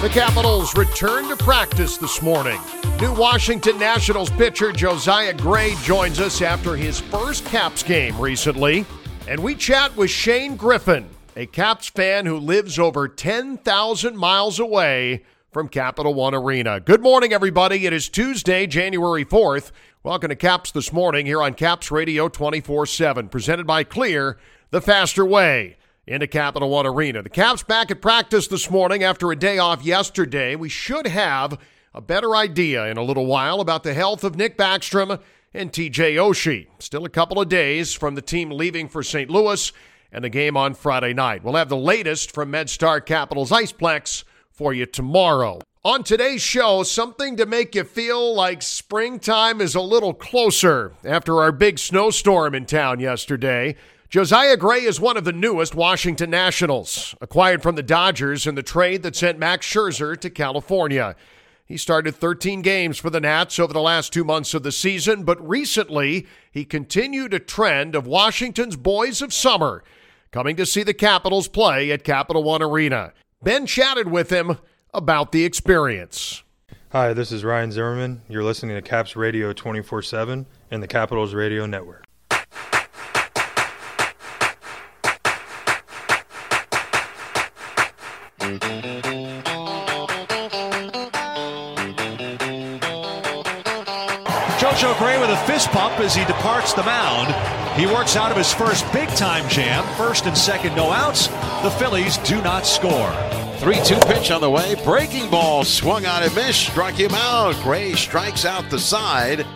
The Capitals return to practice this morning. New Washington Nationals pitcher Josiah Gray joins us after his first Caps game recently, and we chat with Shane Griffin, a Caps fan who lives over 10,000 miles away from Capital One Arena. Good morning, everybody. It is Tuesday, January 4th. Welcome to Caps This Morning here on Caps Radio 24 7, presented by Clear, the faster way into Capital One Arena. The Caps back at practice this morning after a day off yesterday. We should have a better idea in a little while about the health of Nick Backstrom and TJ Oshie. Still a couple of days from the team leaving for St. Louis and the game on Friday night. We'll have the latest from MedStar Capital's Iceplex for you tomorrow. On today's show, something to make you feel like springtime is a little closer after our big snowstorm in town yesterday. Josiah Gray is one of the newest Washington Nationals, acquired from the Dodgers in the trade that sent Max Scherzer to California. He started 13 games for the Nats over the last two months of the season, but recently he continued a trend of Washington's boys of summer coming to see the Capitals play at Capital One Arena. Ben chatted with him about the experience. Hi, this is Ryan Zimmerman. You're listening to Caps Radio 24 7 and the Capitals Radio Network. Gray with a fist pump as he departs the mound. He works out of his first big time jam. First and second, no outs. The Phillies do not score. 3 2 pitch on the way. Breaking ball swung on and missed. Struck him out. Gray strikes out the side.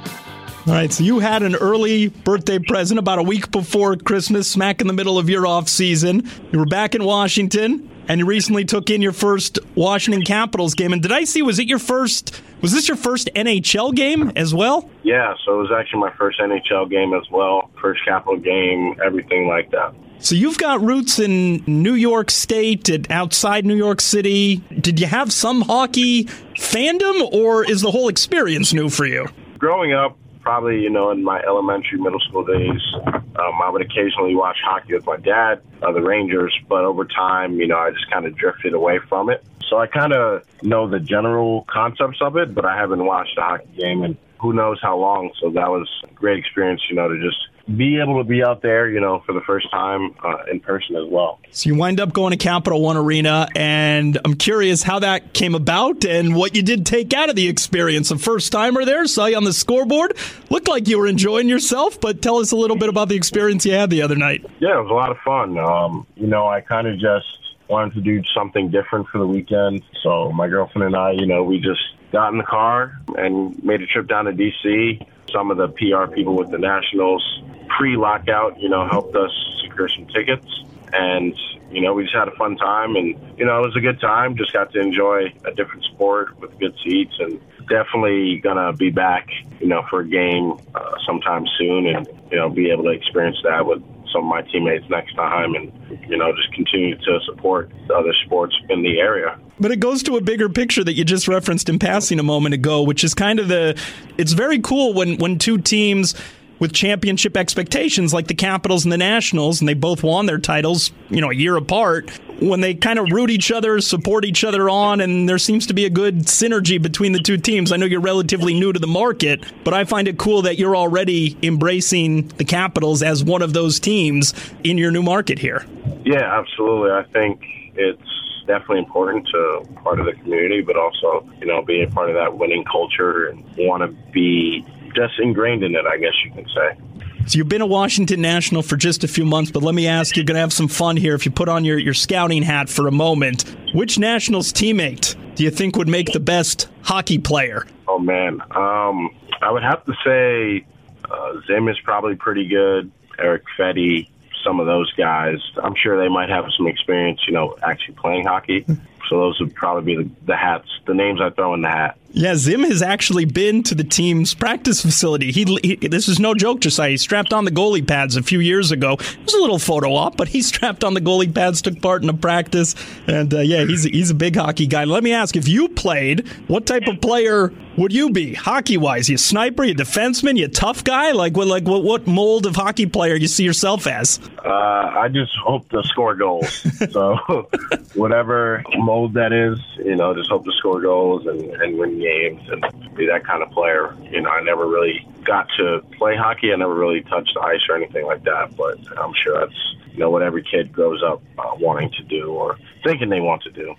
All right, so you had an early birthday present about a week before Christmas, smack in the middle of your off season. You were back in Washington, and you recently took in your first Washington Capitals game. And did I see was it your first? Was this your first NHL game as well? Yeah, so it was actually my first NHL game as well. First Capital game, everything like that. So you've got roots in New York State, and outside New York City. Did you have some hockey fandom, or is the whole experience new for you? Growing up, probably, you know, in my elementary, middle school days, um, I would occasionally watch hockey with my dad, uh, the Rangers, but over time, you know, I just kind of drifted away from it. So I kind of know the general concepts of it, but I haven't watched a hockey game in who knows how long. So that was a great experience, you know, to just be able to be out there, you know, for the first time uh, in person as well. So you wind up going to Capital One Arena, and I'm curious how that came about and what you did take out of the experience. A first timer there, saw you on the scoreboard. Looked like you were enjoying yourself, but tell us a little bit about the experience you had the other night. Yeah, it was a lot of fun. Um, you know, I kind of just wanted to do something different for the weekend. So my girlfriend and I, you know, we just got in the car and made a trip down to DC. Some of the PR people with the Nationals pre-lockout, you know, helped us secure some tickets. And, you know, we just had a fun time and, you know, it was a good time. Just got to enjoy a different sport with good seats and definitely to be back, you know, for a game uh, sometime soon and, you know, be able to experience that with some of my teammates next time and, you know, just continue to support the other sports in the area. But it goes to a bigger picture that you just referenced in passing a moment ago, which is kind of the it's very cool when when two teams with championship expectations like the Capitals and the Nationals, and they both won their titles, you know, a year apart, when they kind of root each other, support each other on, and there seems to be a good synergy between the two teams. I know you're relatively new to the market, but I find it cool that you're already embracing the Capitals as one of those teams in your new market here. Yeah, absolutely. I think it's definitely important to part of the community, but also, you know, being part of that winning culture and want to be just ingrained in it, I guess you can say. So you've been a Washington National for just a few months, but let me ask, you're going to have some fun here if you put on your, your scouting hat for a moment. Which Nationals teammate do you think would make the best hockey player? Oh, man. Um, I would have to say uh, Zim is probably pretty good. Eric Fedde, some of those guys. I'm sure they might have some experience, you know, actually playing hockey. So those would probably be the, the hats, the names I throw in the hat. Yeah, Zim has actually been to the team's practice facility. He, he, this is no joke, Josiah. He strapped on the goalie pads a few years ago. It was a little photo op, but he strapped on the goalie pads, took part in a practice, and uh, yeah, he's he's a big hockey guy. Let me ask: If you played, what type of player would you be hockey wise? You a sniper, You a defenseman, You a tough guy? Like what like what, what mold of hockey player you see yourself as? Uh, I just hope to score goals. so whatever mold that is, you know, just hope to score goals and, and win games and be that kind of player. You know, I never really got to play hockey. I never really touched ice or anything like that. But I'm sure that's you know what every kid grows up uh, wanting to do or thinking they want to do.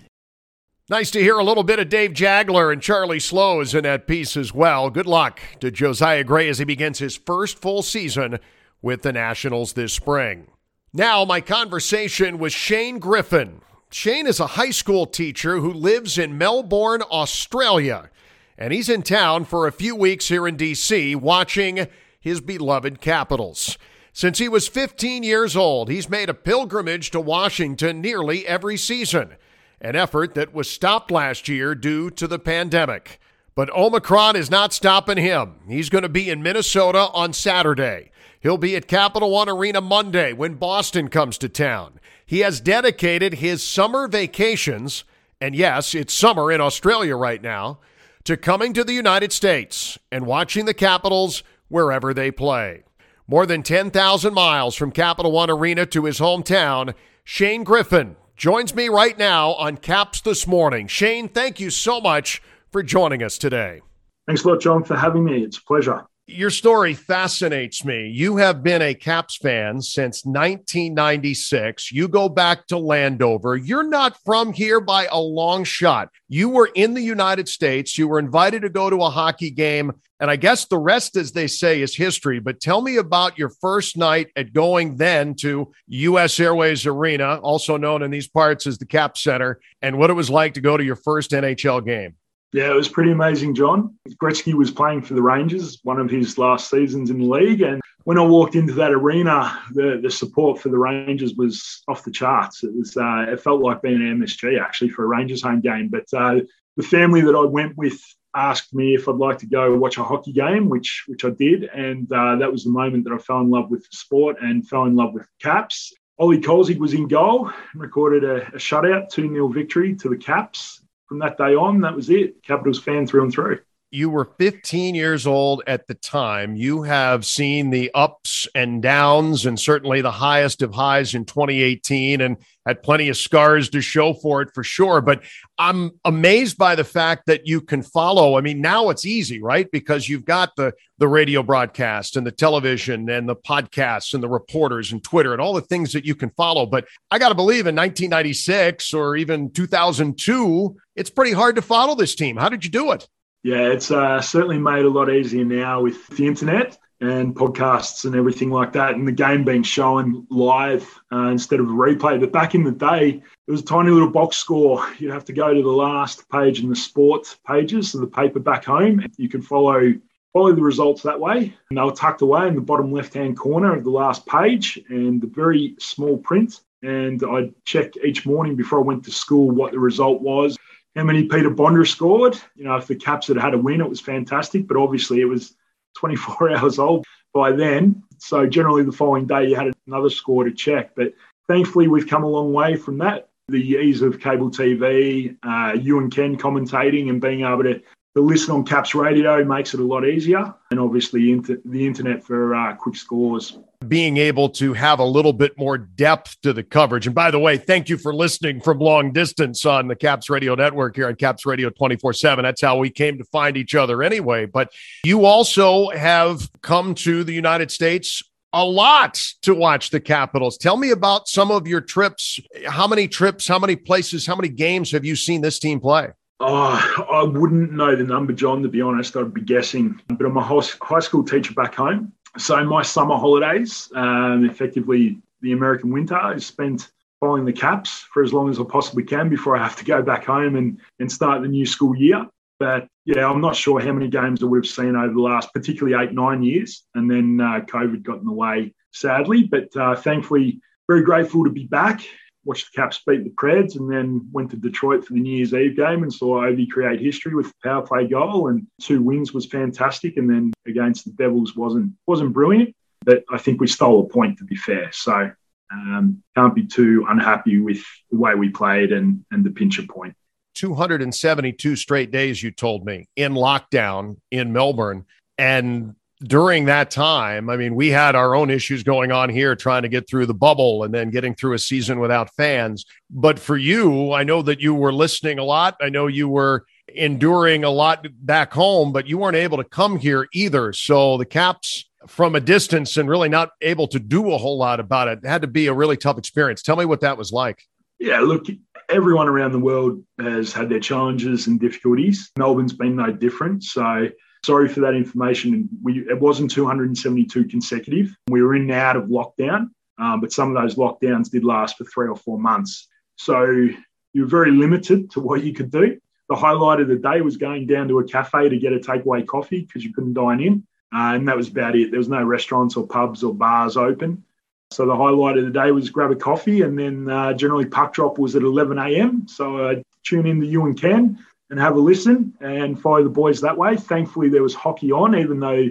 Nice to hear a little bit of Dave Jageler and Charlie Slowes in that piece as well. Good luck to Josiah Gray as he begins his first full season with the Nationals this spring. Now, my conversation with Shane Griffin. Shane is a high school teacher who lives in Melbourne, Australia, and he's in town for a few weeks here in D.C. watching his beloved Capitals. Since he was 15 years old, he's made a pilgrimage to Washington nearly every season an effort that was stopped last year due to the pandemic. But Omicron is not stopping him. He's going to be in Minnesota on Saturday. He'll be at Capital One Arena Monday when Boston comes to town. He has dedicated his summer vacations, and yes, it's summer in Australia right now, to coming to the United States and watching the Capitals wherever they play. More than 10,000 miles from Capital One Arena to his hometown, Shane Griffin joins me right now on Caps This Morning. Shane, thank you so much for joining us today. Thanks a lot, John, for having me. It's a pleasure. Your story fascinates me. You have been a Caps fan since 1996. You go back to Landover. You're not from here by a long shot. You were in the United States. You were invited to go to a hockey game. And I guess the rest, as they say, is history. But tell me about your first night at going then to US Airways Arena, also known in these parts as the Cap Center, and what it was like to go to your first NHL game. Yeah, it was pretty amazing, John. Gretzky was playing for the Rangers, one of his last seasons in the league. And when I walked into that arena, the, the support for the Rangers was off the charts. It was uh, it felt like being an MSG actually for a Rangers home game. But uh, the family that I went with asked me if I'd like to go watch a hockey game, which which I did, and uh, that was the moment that I fell in love with the sport and fell in love with Caps. Olie Kolzig was in goal and recorded a, a shutout, 2 0 victory to the Caps from that day on, that was it. Capitals fan through and through. You were 15 years old at the time. You have seen the ups and downs, and certainly the highest of highs in 2018, and had plenty of scars to show for it for sure. But I'm amazed by the fact that you can follow. I mean, now it's easy, right? Because you've got the the radio broadcast and the television and the podcasts and the reporters and Twitter and all the things that you can follow. But I got to believe in 1996 or even 2002, it's pretty hard to follow this team. How did you do it? Yeah, it's uh, certainly made a lot easier now with the internet and podcasts and everything like that, and the game being shown live uh, instead of replay. But back in the day, it was a tiny little box score. You'd have to go to the last page in the sports pages of the paper back home. You could follow follow the results that way. And they were tucked away in the bottom left hand corner of the last page and the very small print. And I'd check each morning before I went to school what the result was how many Peter Bondra scored. You know, if the Caps had had a win, it was fantastic, but obviously it was 24 hours old by then. So generally the following day you had another score to check. But thankfully we've come a long way from that. The ease of cable TV, uh, you and Ken commentating and being able to the listen on Caps Radio makes it a lot easier, and obviously inter- the internet for uh, quick scores. Being able to have a little bit more depth to the coverage. And by the way, thank you for listening from long distance on the Caps Radio Network here on Caps Radio 24 7. That's how we came to find each other anyway. But you also have come to the United States a lot to watch the Capitals. Tell me about some of your trips. How many trips, how many places, how many games have you seen this team play? Oh, I wouldn't know the number, John, to be honest. I'd be guessing. But I'm a high school teacher back home. So my summer holidays, um, effectively the American winter, is spent following the Caps for as long as I possibly can before I have to go back home and, and start the new school year. But yeah, I'm not sure how many games that we've seen over the last, particularly eight, nine years. And then uh, COVID got in the way, sadly. But uh, thankfully, very grateful to be back watched the Caps beat the Preds, and then went to Detroit for the New Year's Eve game and saw Ovi create history with the power play goal. And two wins was fantastic, and then against the Devils wasn't wasn't brilliant, but I think we stole a point to be fair. So um, can't be too unhappy with the way we played and and the pincher point. 272 straight days, you told me, in lockdown in Melbourne. And during that time, I mean, we had our own issues going on here trying to get through the bubble and then getting through a season without fans. But for you, I know that you were listening a lot. I know you were enduring a lot back home, but you weren't able to come here either. So the Caps from a distance and really not able to do a whole lot about it, had to be a really tough experience. Tell me what that was like. Yeah, look, everyone around the world has had their challenges and difficulties. Melbourne's been no different. So sorry for that information. We, it wasn't 272 consecutive. We were in and out of lockdown, um, but some of those lockdowns did last for three or four months. So you were very limited to what you could do. The highlight of the day was going down to a cafe to get a takeaway coffee because you couldn't dine in. Uh, and that was about it. There was no restaurants or pubs or bars open. So the highlight of the day was grab a coffee, and then uh, generally puck drop was at 11 a.m. So I tune in to you and Ken and have a listen and follow the boys that way. Thankfully, there was hockey on, even though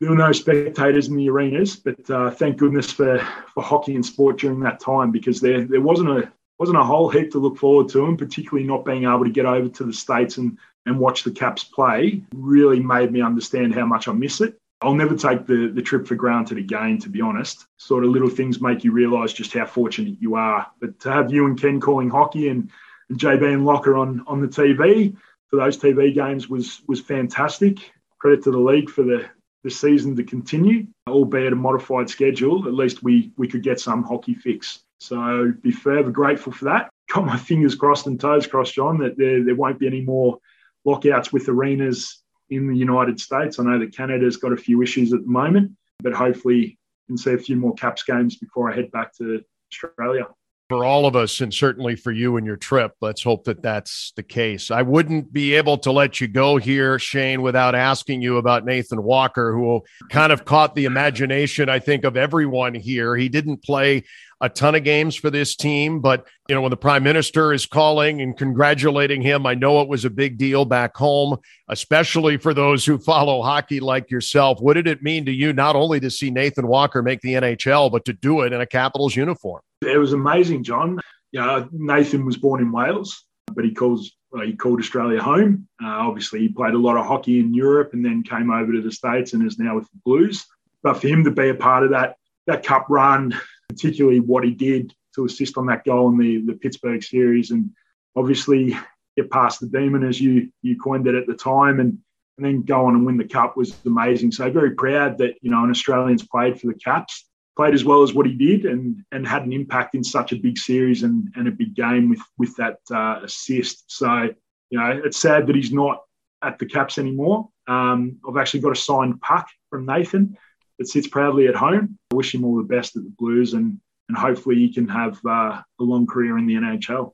there were no spectators in the arenas. But uh, thank goodness for, for hockey and sport during that time because there there wasn't a wasn't a whole heap to look forward to, and particularly not being able to get over to the states and and watch the Caps play really made me understand how much I miss it. I'll never take the, the trip for granted again, to be honest. Sort of little things make you realise just how fortunate you are. But to have you and Ken calling hockey and, and JB and Locker on, on the TV for those TV games was was fantastic. Credit to the league for the, the season to continue, albeit a modified schedule. At least we we could get some hockey fix. So be forever grateful for that. Got my fingers crossed and toes crossed, John, that there, there won't be any more lockouts with arenas in the United States. I know that Canada's got a few issues at the moment, but hopefully can see a few more Caps games before I head back to Australia. For all of us, and certainly for you and your trip, let's hope that that's the case. I wouldn't be able to let you go here, Shane, without asking you about Nathan Walker, who kind of caught the imagination, I think, of everyone here. He didn't play a ton of games for this team. But, you know, when the prime minister is calling and congratulating him, I know it was a big deal back home, especially for those who follow hockey like yourself. What did it mean to you not only to see Nathan Walker make the NHL, but to do it in a Capitals uniform? It was amazing, John. Yeah, Nathan was born in Wales, but he calls he called Australia home. Uh, obviously, he played a lot of hockey in Europe and then came over to the States and is now with the Blues. But for him to be a part of that that cup run, particularly what he did to assist on that goal in the, the Pittsburgh series. And obviously, get past the demon as you you coined it at the time and and then go on and win the cup was amazing. So very proud that you know an Australian's played for the Caps, played as well as what he did, and and had an impact in such a big series and and a big game with with that uh, assist. So you know it's sad that he's not at the Caps anymore. Um, I've actually got a signed puck from Nathan that sits proudly at home. I wish him all the best at the Blues and, and hopefully he can have uh, a long career in the NHL.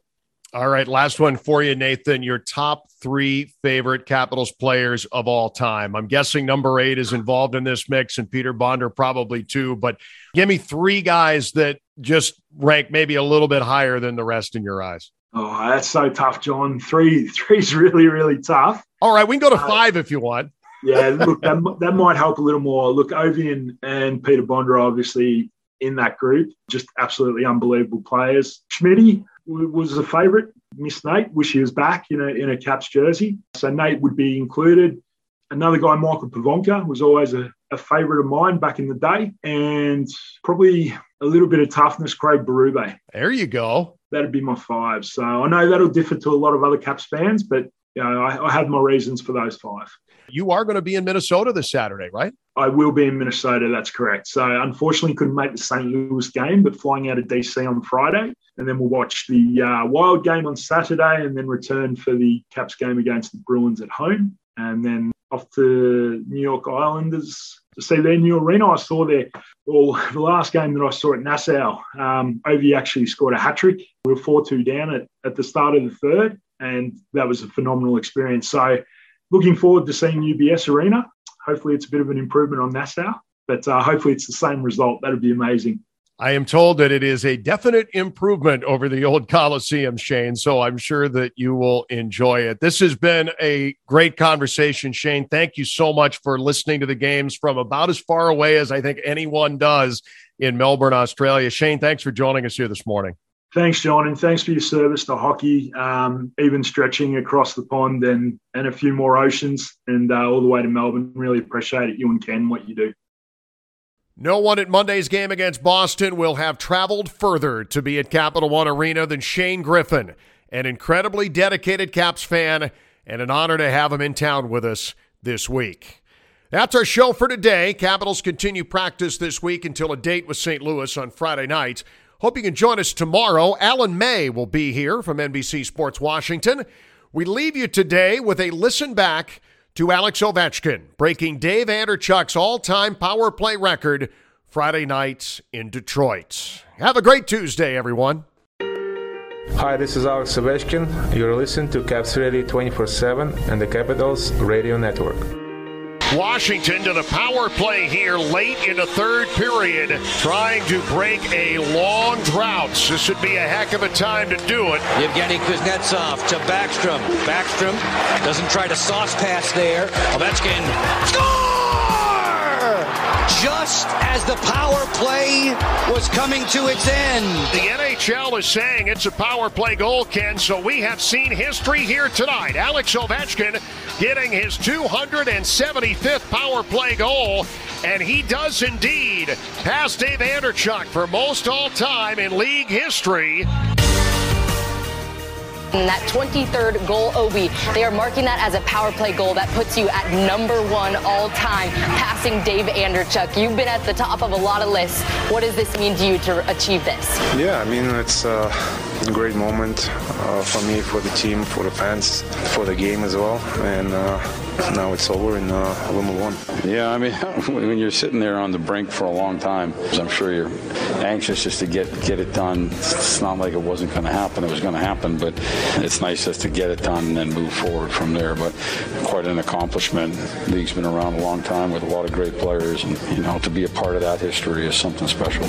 All right, last one for you, Nathan. Your top three favorite Capitals players of all time. I'm guessing number eight is involved in this mix, and Peter Bondra probably too. But give me three guys that just rank maybe a little bit higher than the rest in your eyes. Oh, that's so tough, John. Three, three's really, really tough. All right, we can go to uh, five if you want yeah, look, that, that might help a little more. Look, Ovi and, Peter Bondra obviously in that group, just absolutely unbelievable players. Schmitty was a favourite. Miss Nate, wish he was back in a, in a Caps jersey. So Nate would be included. Another guy, Michael Pivonka, was always a, a favourite of mine back in the day. And probably a little bit of toughness, Craig Berube. There you go. That'd be my five. So I know that'll differ to a lot of other Caps fans, but you know, I, I have my reasons for those five. You are going to be in Minnesota this Saturday, right? I will be in Minnesota. That's correct. So unfortunately, couldn't make the St. Louis game, but flying out of DC on Friday, and then we'll watch the uh, Wild game on Saturday, and then return for the Caps game against the Bruins at home, and then off to New York Islanders to see their new arena. I saw there, well, the last game that I saw at Nassau, um, Ovi actually scored a hat trick. We were 4 2 down at, at the start of the third, and that was a phenomenal experience. So looking forward to seeing UBS Arena. Hopefully, it's a bit of an improvement on Nassau, but uh, hopefully, it's the same result. That'd be amazing. I am told that it is a definite improvement over the old Coliseum, Shane. So I'm sure that you will enjoy it. This has been a great conversation, Shane. Thank you so much for listening to the games from about as far away as I think anyone does in Melbourne, Australia. Shane, thanks for joining us here this morning. Thanks, John, and thanks for your service to hockey, um, even stretching across the pond and, and a few more oceans and uh, all the way to Melbourne. Really appreciate it, you and Ken, what you do. No one at Monday's game against Boston will have traveled further to be at Capital One Arena than Shane Griffin, an incredibly dedicated Caps fan, and an honor to have him in town with us this week. That's our show for today. Capitals continue practice this week until a date with St. Louis on Friday night. Hope you can join us tomorrow. Alan May will be here from NBC Sports Washington. We leave you today with a listen back to Alex Ovechkin, breaking Dave Andreychuk's all time power play record Friday night in Detroit. Have a great Tuesday, everyone. Hi, this is Alex Ovechkin. You're listening to Caps Radio 24 7 and the Capitals Radio Network. Washington to the power play here late in the third period, trying to break a long drought. This would be a heck of a time to do it. Yevgeny Kuznetsov to Backstrom. Backstrom doesn't try to sauce pass there. Ovechkin just as the power play was coming to its end. The NHL is saying it's a power play goal, Ken, so we have seen history here tonight. Alex Ovechkin getting his 275th power play goal, and he does indeed pass Dave Andreychuk for most all time in league history. That 23rd goal, Ovi, they are marking that as a power play goal that puts you at number one all time, passing Dave Andreychuk. You've been at the top of a lot of lists. What does this mean to you to achieve this? Yeah, I mean, it's uh, great moment uh, for me, for the team, for the fans, for the game as well. And uh, now it's over and uh, we move on. Yeah, I mean, when you're sitting there on the brink for a long time, I'm sure you're anxious just to get get it done. It's not like it wasn't going to happen; it was going to happen, but it's nice just to get it done and then move forward from there. But quite an accomplishment. The league's been around a long time with a lot of great players, and you know, to be a part of that history is something special.